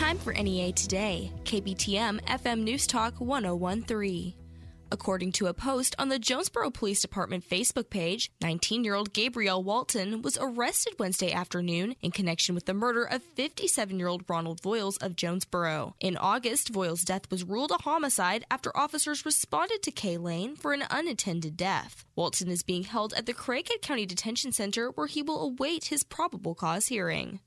Time for NEA Today, KBTM FM News Talk 1013. According to a post on the Jonesboro Police Department Facebook page, 19 year old Gabrielle Walton was arrested Wednesday afternoon in connection with the murder of 57 year old Ronald Voiles of Jonesboro. In August, Voiles' death was ruled a homicide after officers responded to Kay Lane for an unattended death. Walton is being held at the Craighead County Detention Center where he will await his probable cause hearing.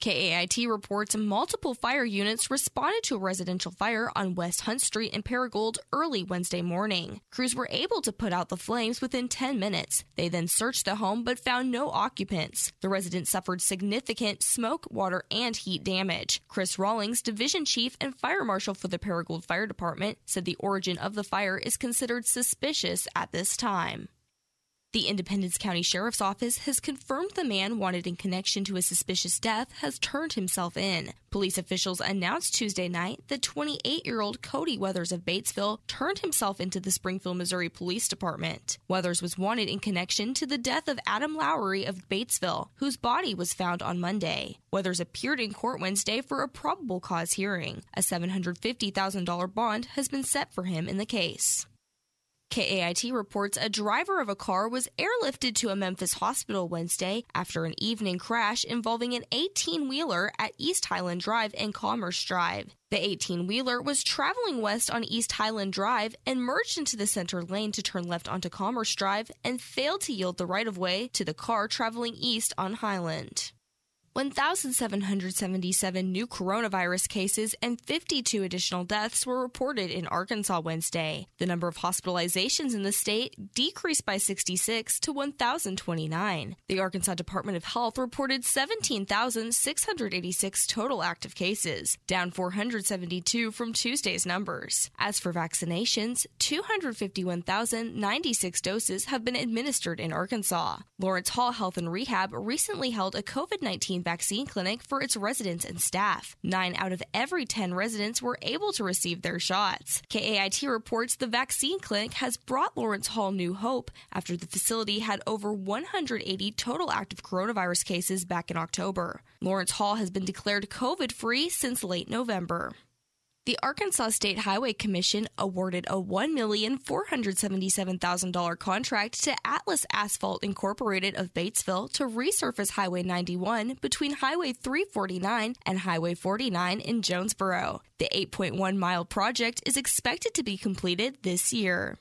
KAIT reports multiple fire units responded to a residential fire on West Hunt Street in Paragould early Wednesday morning. Crews were able to put out the flames within 10 minutes. They then searched the home but found no occupants. The residents suffered significant smoke, water, and heat damage. Chris Rawlings, division chief and fire marshal for the Paragould Fire Department, said the origin of the fire is considered suspicious at this time. The Independence County Sheriff's Office has confirmed the man wanted in connection to a suspicious death has turned himself in. Police officials announced Tuesday night that 28 year old Cody Weathers of Batesville turned himself into the Springfield, Missouri Police Department. Weathers was wanted in connection to the death of Adam Lowry of Batesville, whose body was found on Monday. Weathers appeared in court Wednesday for a probable cause hearing. A $750,000 bond has been set for him in the case. KAIT reports a driver of a car was airlifted to a Memphis hospital Wednesday after an evening crash involving an 18 wheeler at East Highland Drive and Commerce Drive. The 18 wheeler was traveling west on East Highland Drive and merged into the center lane to turn left onto Commerce Drive and failed to yield the right of way to the car traveling east on Highland. 1,777 new coronavirus cases and 52 additional deaths were reported in Arkansas Wednesday. The number of hospitalizations in the state decreased by 66 to 1,029. The Arkansas Department of Health reported 17,686 total active cases, down 472 from Tuesday's numbers. As for vaccinations, 251,096 doses have been administered in Arkansas. Lawrence Hall Health and Rehab recently held a COVID 19 vaccine clinic for its residents and staff. Nine out of every 10 residents were able to receive their shots. KAIT reports the vaccine clinic has brought Lawrence Hall new hope after the facility had over 180 total active coronavirus cases back in October. Lawrence Hall has been declared COVID free since late November. The Arkansas State Highway Commission awarded a $1,477,000 contract to Atlas Asphalt Incorporated of Batesville to resurface Highway 91 between Highway 349 and Highway 49 in Jonesboro. The 8.1 mile project is expected to be completed this year.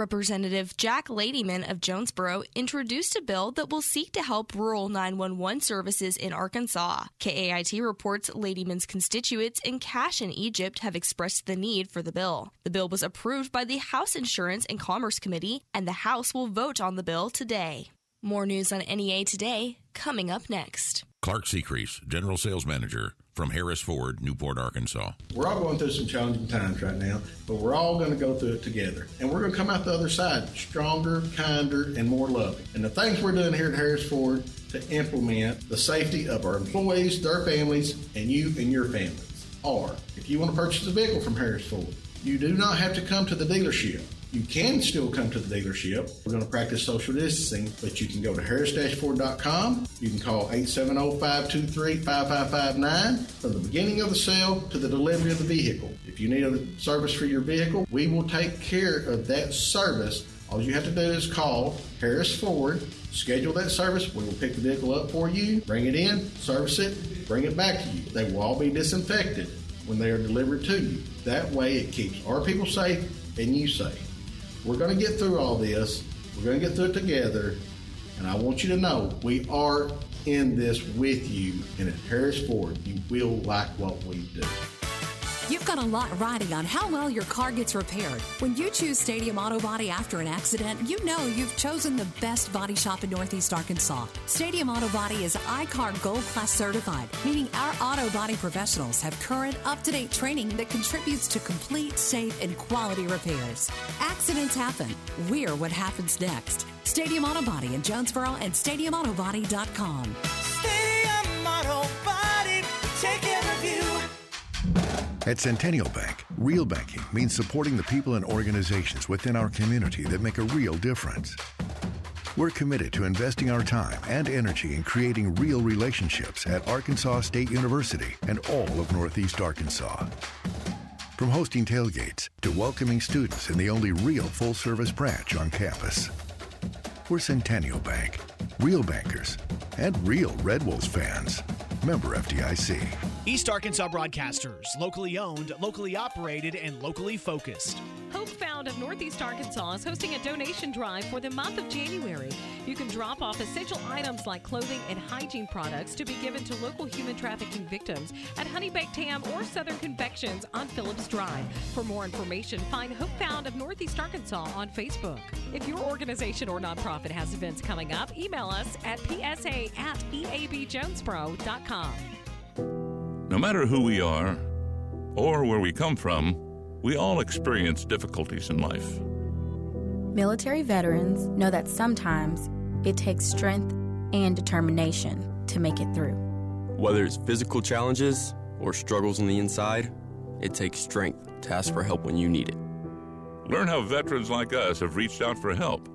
Representative Jack Ladyman of Jonesboro introduced a bill that will seek to help rural 911 services in Arkansas. KAIT reports Ladyman's constituents in Cash and Egypt have expressed the need for the bill. The bill was approved by the House Insurance and Commerce Committee, and the House will vote on the bill today. More news on NEA today coming up next. Clark Secrease, General Sales Manager from Harris Ford, Newport, Arkansas. We're all going through some challenging times right now, but we're all going to go through it together. And we're going to come out the other side stronger, kinder, and more loving. And the things we're doing here at Harris Ford to implement the safety of our employees, their families, and you and your families are if you want to purchase a vehicle from Harris Ford, you do not have to come to the dealership. You can still come to the dealership. We're going to practice social distancing, but you can go to harris-ford.com. You can call 870-523-5559 from the beginning of the sale to the delivery of the vehicle. If you need a service for your vehicle, we will take care of that service. All you have to do is call Harris Ford, schedule that service. We will pick the vehicle up for you, bring it in, service it, bring it back to you. They will all be disinfected when they are delivered to you. That way it keeps our people safe and you safe. We're going to get through all this. We're going to get through it together. And I want you to know we are in this with you. And at Harris Ford, you will like what we do. You've got a lot riding on how well your car gets repaired. When you choose Stadium Auto Body after an accident, you know you've chosen the best body shop in Northeast Arkansas. Stadium Auto Body is I-CAR Gold Class certified, meaning our auto body professionals have current, up to date training that contributes to complete, safe, and quality repairs. Accidents happen. We're what happens next. Stadium Auto Body in Jonesboro and StadiumAutoBody.com. At Centennial Bank, real banking means supporting the people and organizations within our community that make a real difference. We're committed to investing our time and energy in creating real relationships at Arkansas State University and all of Northeast Arkansas. From hosting tailgates to welcoming students in the only real full service branch on campus. We're Centennial Bank, real bankers, and real Red Wolves fans. Member FDIC. East Arkansas Broadcasters, locally owned, locally operated, and locally focused. Hope Found of Northeast Arkansas is hosting a donation drive for the month of January. You can drop off essential items like clothing and hygiene products to be given to local human trafficking victims at Honey Baked Ham or Southern Confections on Phillips Drive. For more information, find Hope Found of Northeast Arkansas on Facebook. If your organization or nonprofit has events coming up, email us at psa at eabjonesboro.com. No matter who we are or where we come from, we all experience difficulties in life. Military veterans know that sometimes it takes strength and determination to make it through. Whether it's physical challenges or struggles on the inside, it takes strength to ask for help when you need it. Learn how veterans like us have reached out for help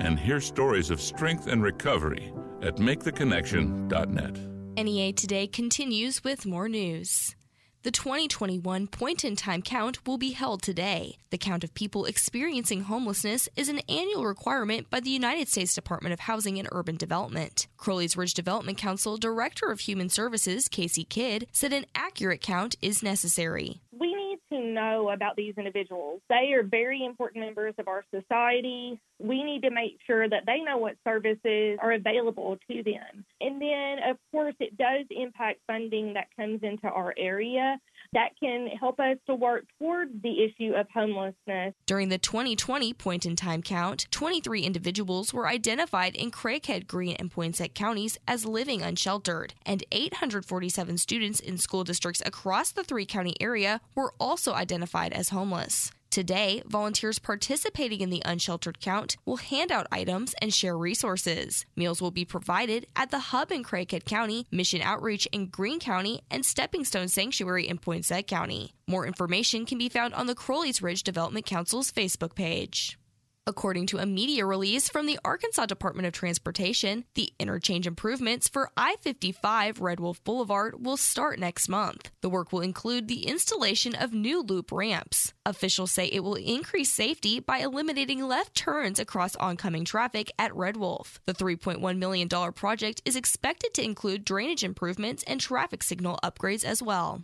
and hear stories of strength and recovery at maketheconnection.net. NEA Today continues with more news. The 2021 point in time count will be held today. The count of people experiencing homelessness is an annual requirement by the United States Department of Housing and Urban Development. Crowley's Ridge Development Council Director of Human Services, Casey Kidd, said an accurate count is necessary. We to know about these individuals. They are very important members of our society. We need to make sure that they know what services are available to them. And then, of course, it does impact funding that comes into our area that can help us to work toward the issue of homelessness. During the 2020 point in time count, 23 individuals were identified in Craighead, Greene, and Poinsett counties as living unsheltered, and 847 students in school districts across the three county area were also identified as homeless. Today, volunteers participating in the unsheltered count will hand out items and share resources. Meals will be provided at the Hub in Craighead County, Mission Outreach in Greene County, and Stepping Stone Sanctuary in Poinsett County. More information can be found on the Crowley's Ridge Development Council's Facebook page. According to a media release from the Arkansas Department of Transportation, the interchange improvements for I 55 Red Wolf Boulevard will start next month. The work will include the installation of new loop ramps. Officials say it will increase safety by eliminating left turns across oncoming traffic at Red Wolf. The $3.1 million project is expected to include drainage improvements and traffic signal upgrades as well.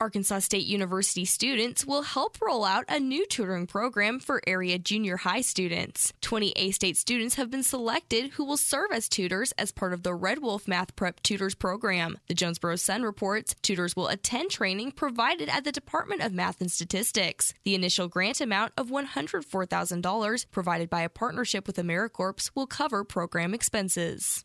Arkansas State University students will help roll out a new tutoring program for area junior high students. 20 A State students have been selected who will serve as tutors as part of the Red Wolf Math Prep Tutors program. The Jonesboro Sun reports tutors will attend training provided at the Department of Math and Statistics. The initial grant amount of $104,000 provided by a partnership with AmeriCorps will cover program expenses.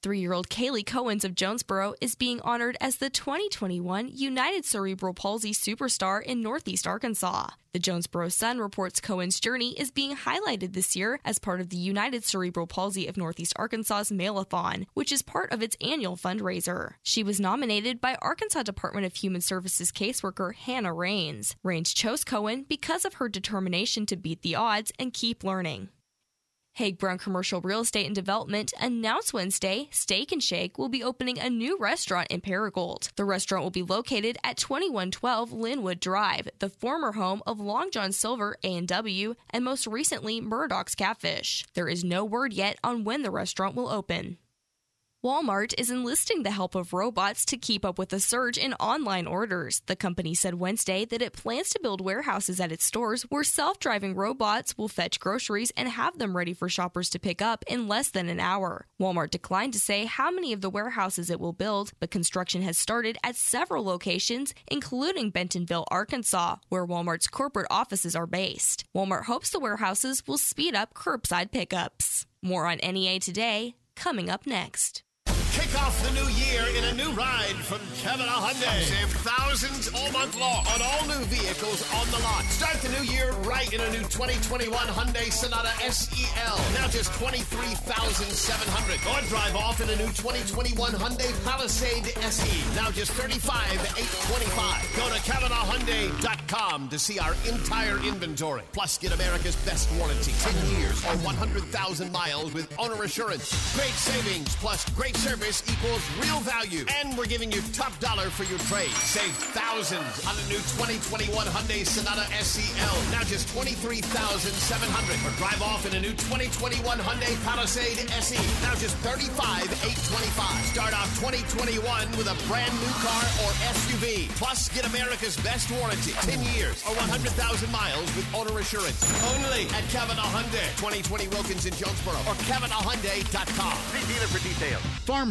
Three year old Kaylee Cohens of Jonesboro is being honored as the 2021 United Cerebral Palsy Superstar in Northeast Arkansas. The Jonesboro Sun reports Cohen's journey is being highlighted this year as part of the United Cerebral Palsy of Northeast Arkansas's Mailathon, which is part of its annual fundraiser. She was nominated by Arkansas Department of Human Services caseworker Hannah Rains. Rains chose Cohen because of her determination to beat the odds and keep learning. Haag Brown Commercial Real Estate and Development announced Wednesday Steak and Shake will be opening a new restaurant in Paragould. The restaurant will be located at 2112 Linwood Drive, the former home of Long John Silver A&W and most recently Murdoch's Catfish. There is no word yet on when the restaurant will open. Walmart is enlisting the help of robots to keep up with the surge in online orders. The company said Wednesday that it plans to build warehouses at its stores where self driving robots will fetch groceries and have them ready for shoppers to pick up in less than an hour. Walmart declined to say how many of the warehouses it will build, but construction has started at several locations, including Bentonville, Arkansas, where Walmart's corporate offices are based. Walmart hopes the warehouses will speed up curbside pickups. More on NEA today, coming up next. Kick off the new year in a new ride from Cavanaugh Hyundai. Save thousands all month long on all new vehicles on the lot. Start the new year right in a new 2021 Hyundai Sonata SEL. Now just 23700 Or drive off in a new 2021 Hyundai Palisade SE. Now just 35825 Go to CavanaughHyundai.com to see our entire inventory. Plus, get America's best warranty 10 years or 100,000 miles with owner assurance. Great savings plus great service equals real value. And we're giving you top dollar for your trade. Save thousands on a new 2021 Hyundai Sonata SEL. Now just 23700 Or drive off in a new 2021 Hyundai Palisade SE. Now just 35825 Start off 2021 with a brand new car or SUV. Plus, get America's best warranty 10 years or 100,000 miles with owner assurance. Only at Cavanaugh Hyundai. 2020 Wilkins in Jonesboro or CavanaughHyundai.com. See dealer for details.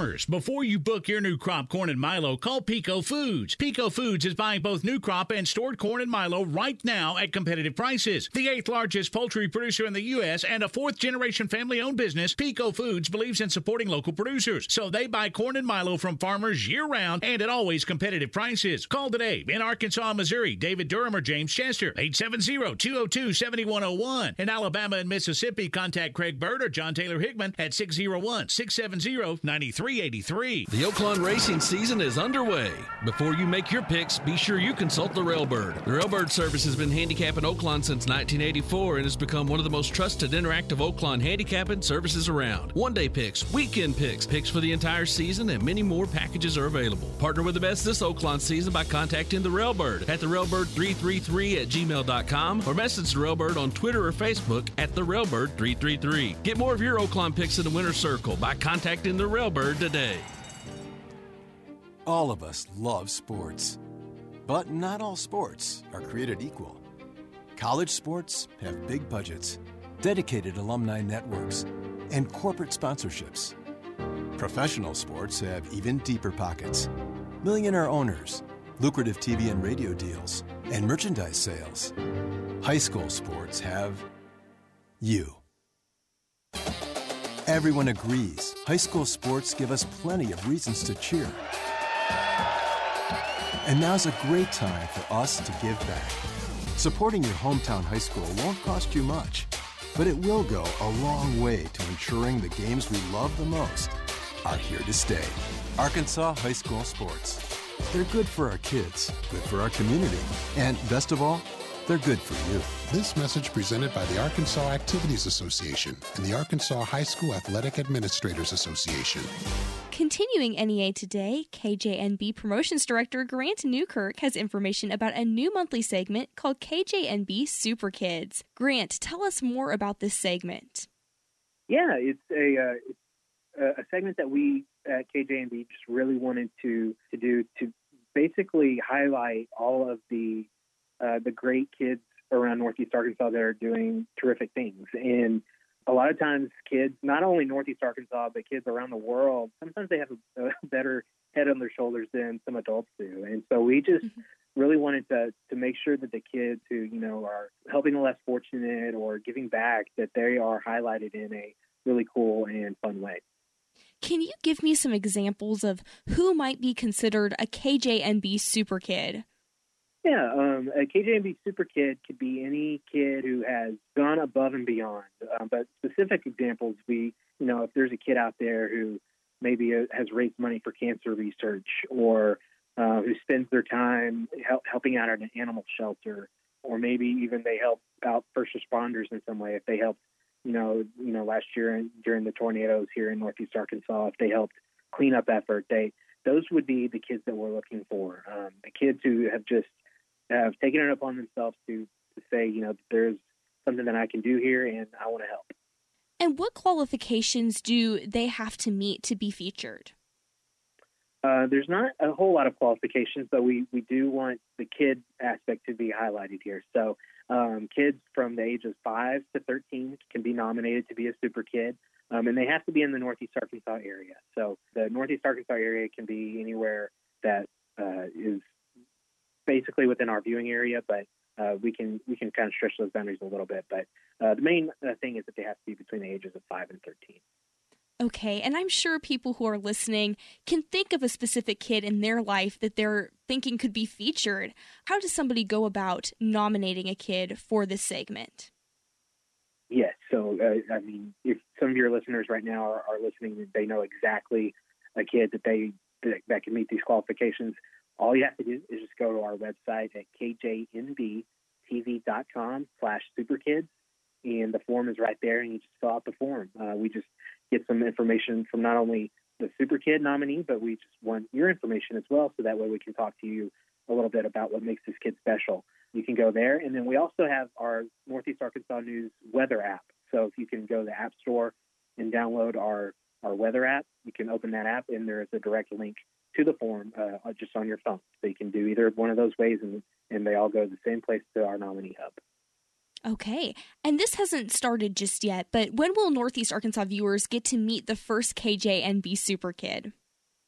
Before you book your new crop corn and Milo, call Peco Foods. Peco Foods is buying both new crop and stored corn and Milo right now at competitive prices. The eighth largest poultry producer in the U.S. and a fourth generation family owned business, Peco Foods believes in supporting local producers. So they buy corn and Milo from farmers year round and at always competitive prices. Call today in Arkansas, Missouri, David Durham or James Chester, 870 202 7101. In Alabama and Mississippi, contact Craig Bird or John Taylor Hickman at 601 670 9383. The Oaklawn racing season is underway. Before you make your picks, be sure you consult the Railbird. The Railbird service has been handicapping Oaklawn since 1984 and has become one of the most trusted interactive Oaklawn handicapping services around. One day picks, weekend picks, picks for the entire season, and many more packages are available. Partner with the best this Oaklawn season by contacting the Railbird at the Railbird333 at gmail.com or message the Railbird on Twitter or Facebook at the Railbird333. Get more of your Oaklawn picks in the winner's circle by contacting the Railbird today. All of us love sports, but not all sports are created equal. College sports have big budgets, dedicated alumni networks, and corporate sponsorships. Professional sports have even deeper pockets, millionaire owners, lucrative TV and radio deals, and merchandise sales. High school sports have you. Everyone agrees high school sports give us plenty of reasons to cheer. And now's a great time for us to give back. Supporting your hometown high school won't cost you much, but it will go a long way to ensuring the games we love the most are here to stay. Arkansas High School Sports. They're good for our kids, good for our community, and best of all, they're good for you. This message presented by the Arkansas Activities Association and the Arkansas High School Athletic Administrators Association. Continuing NEA today, KJNB Promotions Director Grant Newkirk has information about a new monthly segment called KJNB Super Kids. Grant, tell us more about this segment. Yeah, it's a uh, it's a segment that we at KJNB just really wanted to to do to basically highlight all of the uh, the great kids around Northeast Arkansas that are doing terrific things. And a lot of times, kids, not only Northeast Arkansas, but kids around the world, sometimes they have a, a better head on their shoulders than some adults do. And so we just mm-hmm. really wanted to to make sure that the kids who you know are helping the less fortunate or giving back that they are highlighted in a really cool and fun way. Can you give me some examples of who might be considered a KJNB super kid? Yeah, um, a KJNB Super Kid could be any kid who has gone above and beyond. Um, but specific examples, we, you know, if there's a kid out there who maybe uh, has raised money for cancer research or uh, who spends their time help, helping out at an animal shelter, or maybe even they help out first responders in some way. If they helped, you know, you know, last year during the tornadoes here in Northeast Arkansas, if they helped clean up effort, they those would be the kids that we're looking for. Um, the kids who have just have taken it upon themselves to, to say, you know, there's something that I can do here and I want to help. And what qualifications do they have to meet to be featured? Uh, there's not a whole lot of qualifications, but we, we do want the kid aspect to be highlighted here. So, um, kids from the age of 5 to 13 can be nominated to be a super kid, um, and they have to be in the Northeast Arkansas area. So, the Northeast Arkansas area can be anywhere that uh, is basically within our viewing area, but uh, we can we can kind of stretch those boundaries a little bit. But uh, the main uh, thing is that they have to be between the ages of five and thirteen. Okay, and I'm sure people who are listening can think of a specific kid in their life that they're thinking could be featured. How does somebody go about nominating a kid for this segment? Yes. So, uh, I mean, if some of your listeners right now are, are listening, they know exactly a kid that they that, that can meet these qualifications. All you have to do is just go to our website at kjnbtv.com slash superkids, and the form is right there, and you just fill out the form. Uh, we just get some information from not only the super kid nominee, but we just want your information as well, so that way we can talk to you a little bit about what makes this kid special. You can go there, and then we also have our Northeast Arkansas News weather app. So if you can go to the App Store and download our our weather app, you can open that app, and there is a direct link to the form uh, just on your phone. So you can do either one of those ways, and and they all go to the same place to our nominee hub. Okay. And this hasn't started just yet, but when will Northeast Arkansas viewers get to meet the first KJNB Super Kid?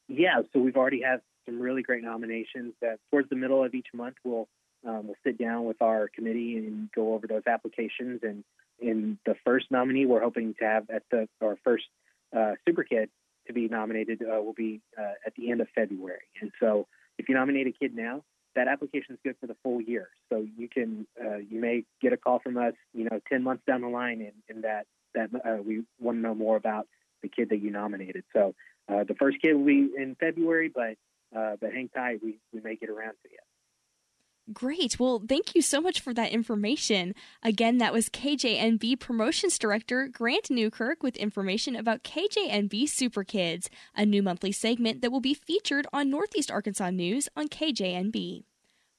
Yeah, so we've already had some really great nominations. That towards the middle of each month, we'll um, we'll sit down with our committee and go over those applications. And in the first nominee, we're hoping to have at the our first uh, Super Kid to be nominated uh, will be uh, at the end of February. And so, if you nominate a kid now, that application is good for the full year. So you can uh, you may get a call from us, you know, ten months down the line, and, and that that uh, we want to know more about the kid that you nominated. So uh, the first kid will be in February, but uh, but hang tight, we we may get around to you. Great. Well, thank you so much for that information. Again, that was KJNB Promotions Director Grant Newkirk with information about KJNB Super Kids, a new monthly segment that will be featured on Northeast Arkansas News on KJNB.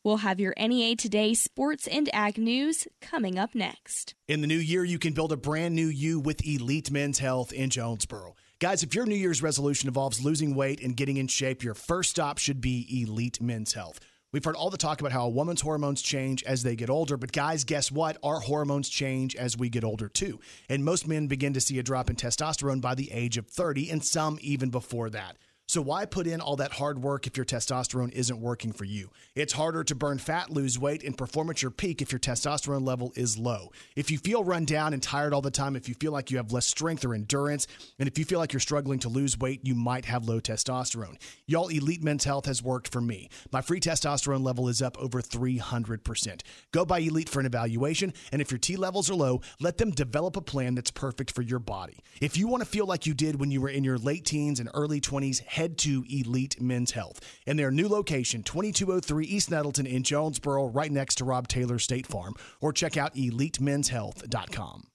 We'll have your NEA Today sports and ag news coming up next. In the new year, you can build a brand new you with Elite Men's Health in Jonesboro. Guys, if your New Year's resolution involves losing weight and getting in shape, your first stop should be Elite Men's Health. We've heard all the talk about how a woman's hormones change as they get older, but guys, guess what? Our hormones change as we get older too. And most men begin to see a drop in testosterone by the age of 30, and some even before that. So, why put in all that hard work if your testosterone isn't working for you? It's harder to burn fat, lose weight, and perform at your peak if your testosterone level is low. If you feel run down and tired all the time, if you feel like you have less strength or endurance, and if you feel like you're struggling to lose weight, you might have low testosterone. Y'all, Elite Men's Health has worked for me. My free testosterone level is up over 300%. Go by Elite for an evaluation, and if your T levels are low, let them develop a plan that's perfect for your body. If you want to feel like you did when you were in your late teens and early 20s, head to Elite Men's Health in their new location, 2203 East Nettleton in Jonesboro, right next to Rob Taylor State Farm, or check out elitemenshealth.com.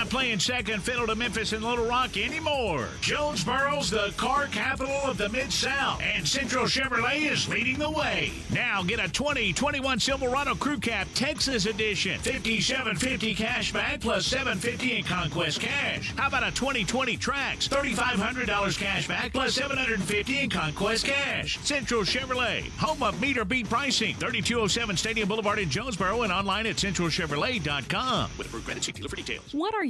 We're not playing second fiddle to Memphis and Little Rock anymore. Jonesboro's the car capital of the Mid South, and Central Chevrolet is leading the way. Now get a 2021 Silverado Crew Cab Texas Edition, 5750 cash back plus 750 in Conquest cash. How about a 2020 Trax, $3,500 cash back plus 750 in Conquest cash. Central Chevrolet, home of meter beat pricing, 3207 Stadium Boulevard in Jonesboro, and online at centralchevrolet.com. With approved credit, see dealer for details. What are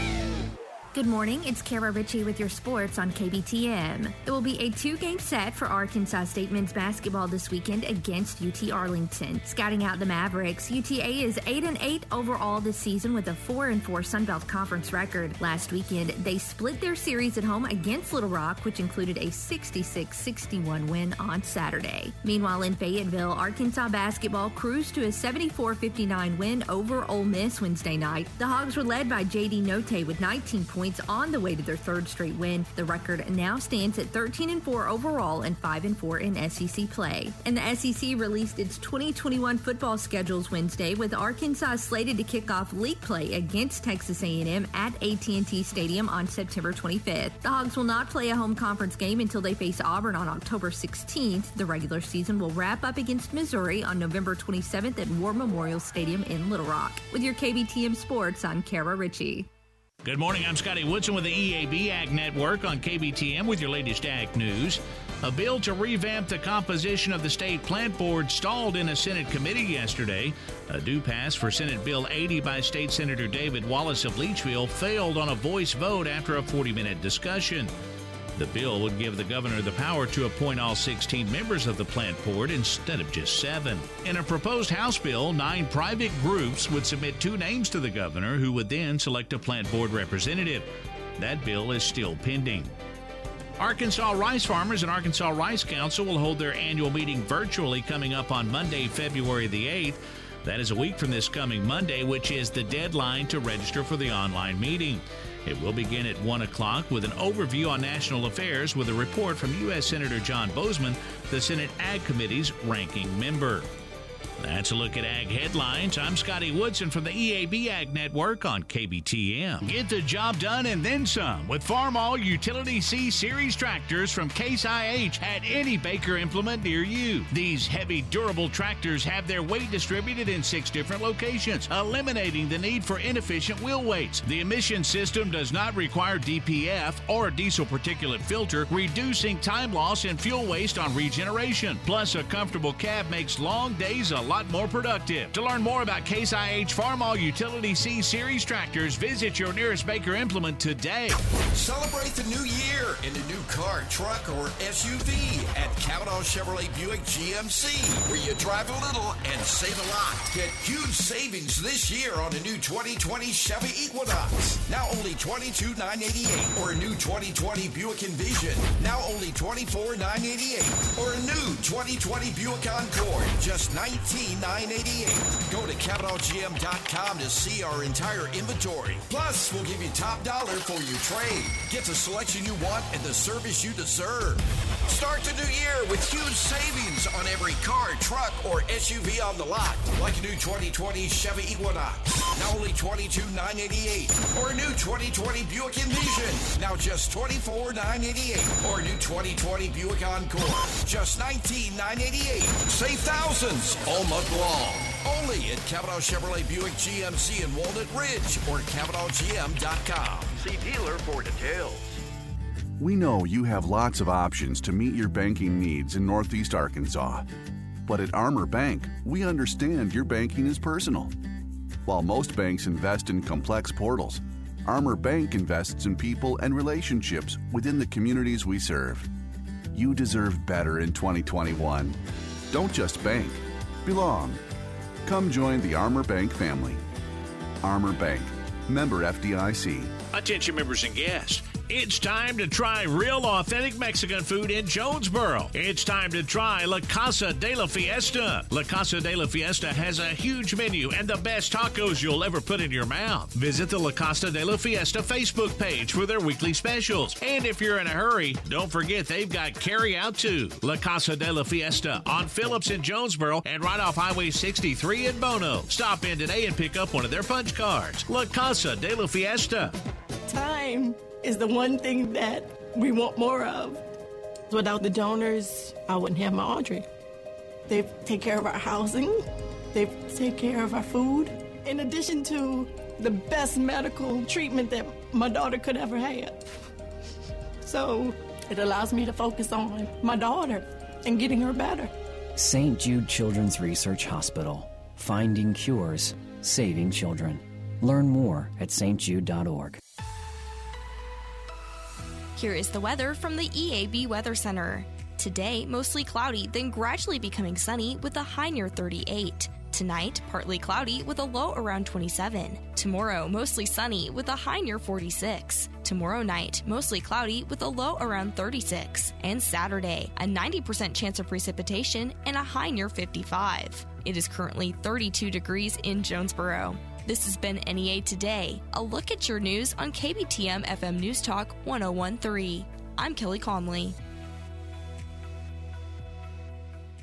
Good morning, it's Kara Ritchie with your sports on KBTM. It will be a two game set for Arkansas State men's basketball this weekend against UT Arlington. Scouting out the Mavericks, UTA is 8 and 8 overall this season with a 4 and 4 Sun Belt Conference record. Last weekend, they split their series at home against Little Rock, which included a 66 61 win on Saturday. Meanwhile, in Fayetteville, Arkansas basketball cruised to a 74 59 win over Ole Miss Wednesday night. The Hogs were led by JD Notae with 19 points points on the way to their third straight win. The record now stands at 13 and 4 overall and 5 and 4 in SEC play. And the SEC released its 2021 football schedules Wednesday with Arkansas slated to kick off league play against Texas A&M at AT&T Stadium on September 25th. The Hogs will not play a home conference game until they face Auburn on October 16th. The regular season will wrap up against Missouri on November 27th at War Memorial Stadium in Little Rock. With your KBTM Sports, I'm Kara Ritchie. Good morning. I'm Scotty Woodson with the EAB Ag Network on KBTM with your latest ag news. A bill to revamp the composition of the state plant board stalled in a Senate committee yesterday. A due pass for Senate Bill 80 by State Senator David Wallace of Leachville failed on a voice vote after a 40 minute discussion. The bill would give the governor the power to appoint all 16 members of the plant board instead of just seven. In a proposed House bill, nine private groups would submit two names to the governor, who would then select a plant board representative. That bill is still pending. Arkansas rice farmers and Arkansas Rice Council will hold their annual meeting virtually coming up on Monday, February the 8th. That is a week from this coming Monday, which is the deadline to register for the online meeting. It will begin at 1 o'clock with an overview on national affairs with a report from U.S. Senator John Boozman, the Senate Ag Committee's ranking member. That's a look at Ag Headlines. I'm Scotty Woodson from the EAB Ag Network on KBTM. Get the job done and then some with Farmall Utility C Series tractors from Case IH at any Baker implement near you. These heavy, durable tractors have their weight distributed in six different locations, eliminating the need for inefficient wheel weights. The emission system does not require DPF or a diesel particulate filter, reducing time loss and fuel waste on regeneration. Plus, a comfortable cab makes long days a lot more productive. To learn more about Case IH Farmall Utility C Series tractors, visit your nearest Baker implement today. Celebrate the new year in a new car, truck, or SUV at Cavanaugh Chevrolet Buick GMC, where you drive a little and save a lot. Get huge savings this year on a new 2020 Chevy Equinox, now only $22,988, or a new 2020 Buick Envision, now only $24,988, or a new 2020 Buick Encore, just $19,988. Go to CavanaughGM.com to see our entire inventory. Plus, we'll give you top dollar for your trade. Get the selection you want and the service you deserve. Start the new year with huge savings on every car, truck, or SUV on the lot. Like a new 2020 Chevy Equinox, now only $22,988. Or a new 2020 Buick Envision, now just $24,988. Or a new 2020 Buick Encore, just 19,988. Save thousands all month long. Only at Cavanaugh Chevrolet Buick GMC in Walnut Ridge or CavanaughGM.com. See dealer for details. We know you have lots of options to meet your banking needs in Northeast Arkansas. But at Armor Bank, we understand your banking is personal. While most banks invest in complex portals, Armor Bank invests in people and relationships within the communities we serve. You deserve better in 2021. Don't just bank, belong. Come join the Armor Bank family. Armor Bank, member FDIC. Attention members and guests. It's time to try real authentic Mexican food in Jonesboro. It's time to try La Casa de la Fiesta. La Casa de la Fiesta has a huge menu and the best tacos you'll ever put in your mouth. Visit the La Casa de la Fiesta Facebook page for their weekly specials. And if you're in a hurry, don't forget they've got carry out too. La Casa de la Fiesta on Phillips in Jonesboro and right off Highway 63 in Bono. Stop in today and pick up one of their punch cards. La Casa de la Fiesta. Time is the one thing that we want more of. Without the donors, I wouldn't have my Audrey. They take care of our housing, they take care of our food, in addition to the best medical treatment that my daughter could ever have. So it allows me to focus on my daughter and getting her better. St. Jude Children's Research Hospital. Finding cures, saving children. Learn more at stjude.org. Here is the weather from the EAB Weather Center. Today, mostly cloudy, then gradually becoming sunny with a high near 38. Tonight, partly cloudy with a low around 27. Tomorrow, mostly sunny with a high near 46. Tomorrow night, mostly cloudy with a low around 36. And Saturday, a 90% chance of precipitation and a high near 55. It is currently 32 degrees in Jonesboro. This has been NEA Today, a look at your news on KBTM FM News Talk 1013. I'm Kelly Conley.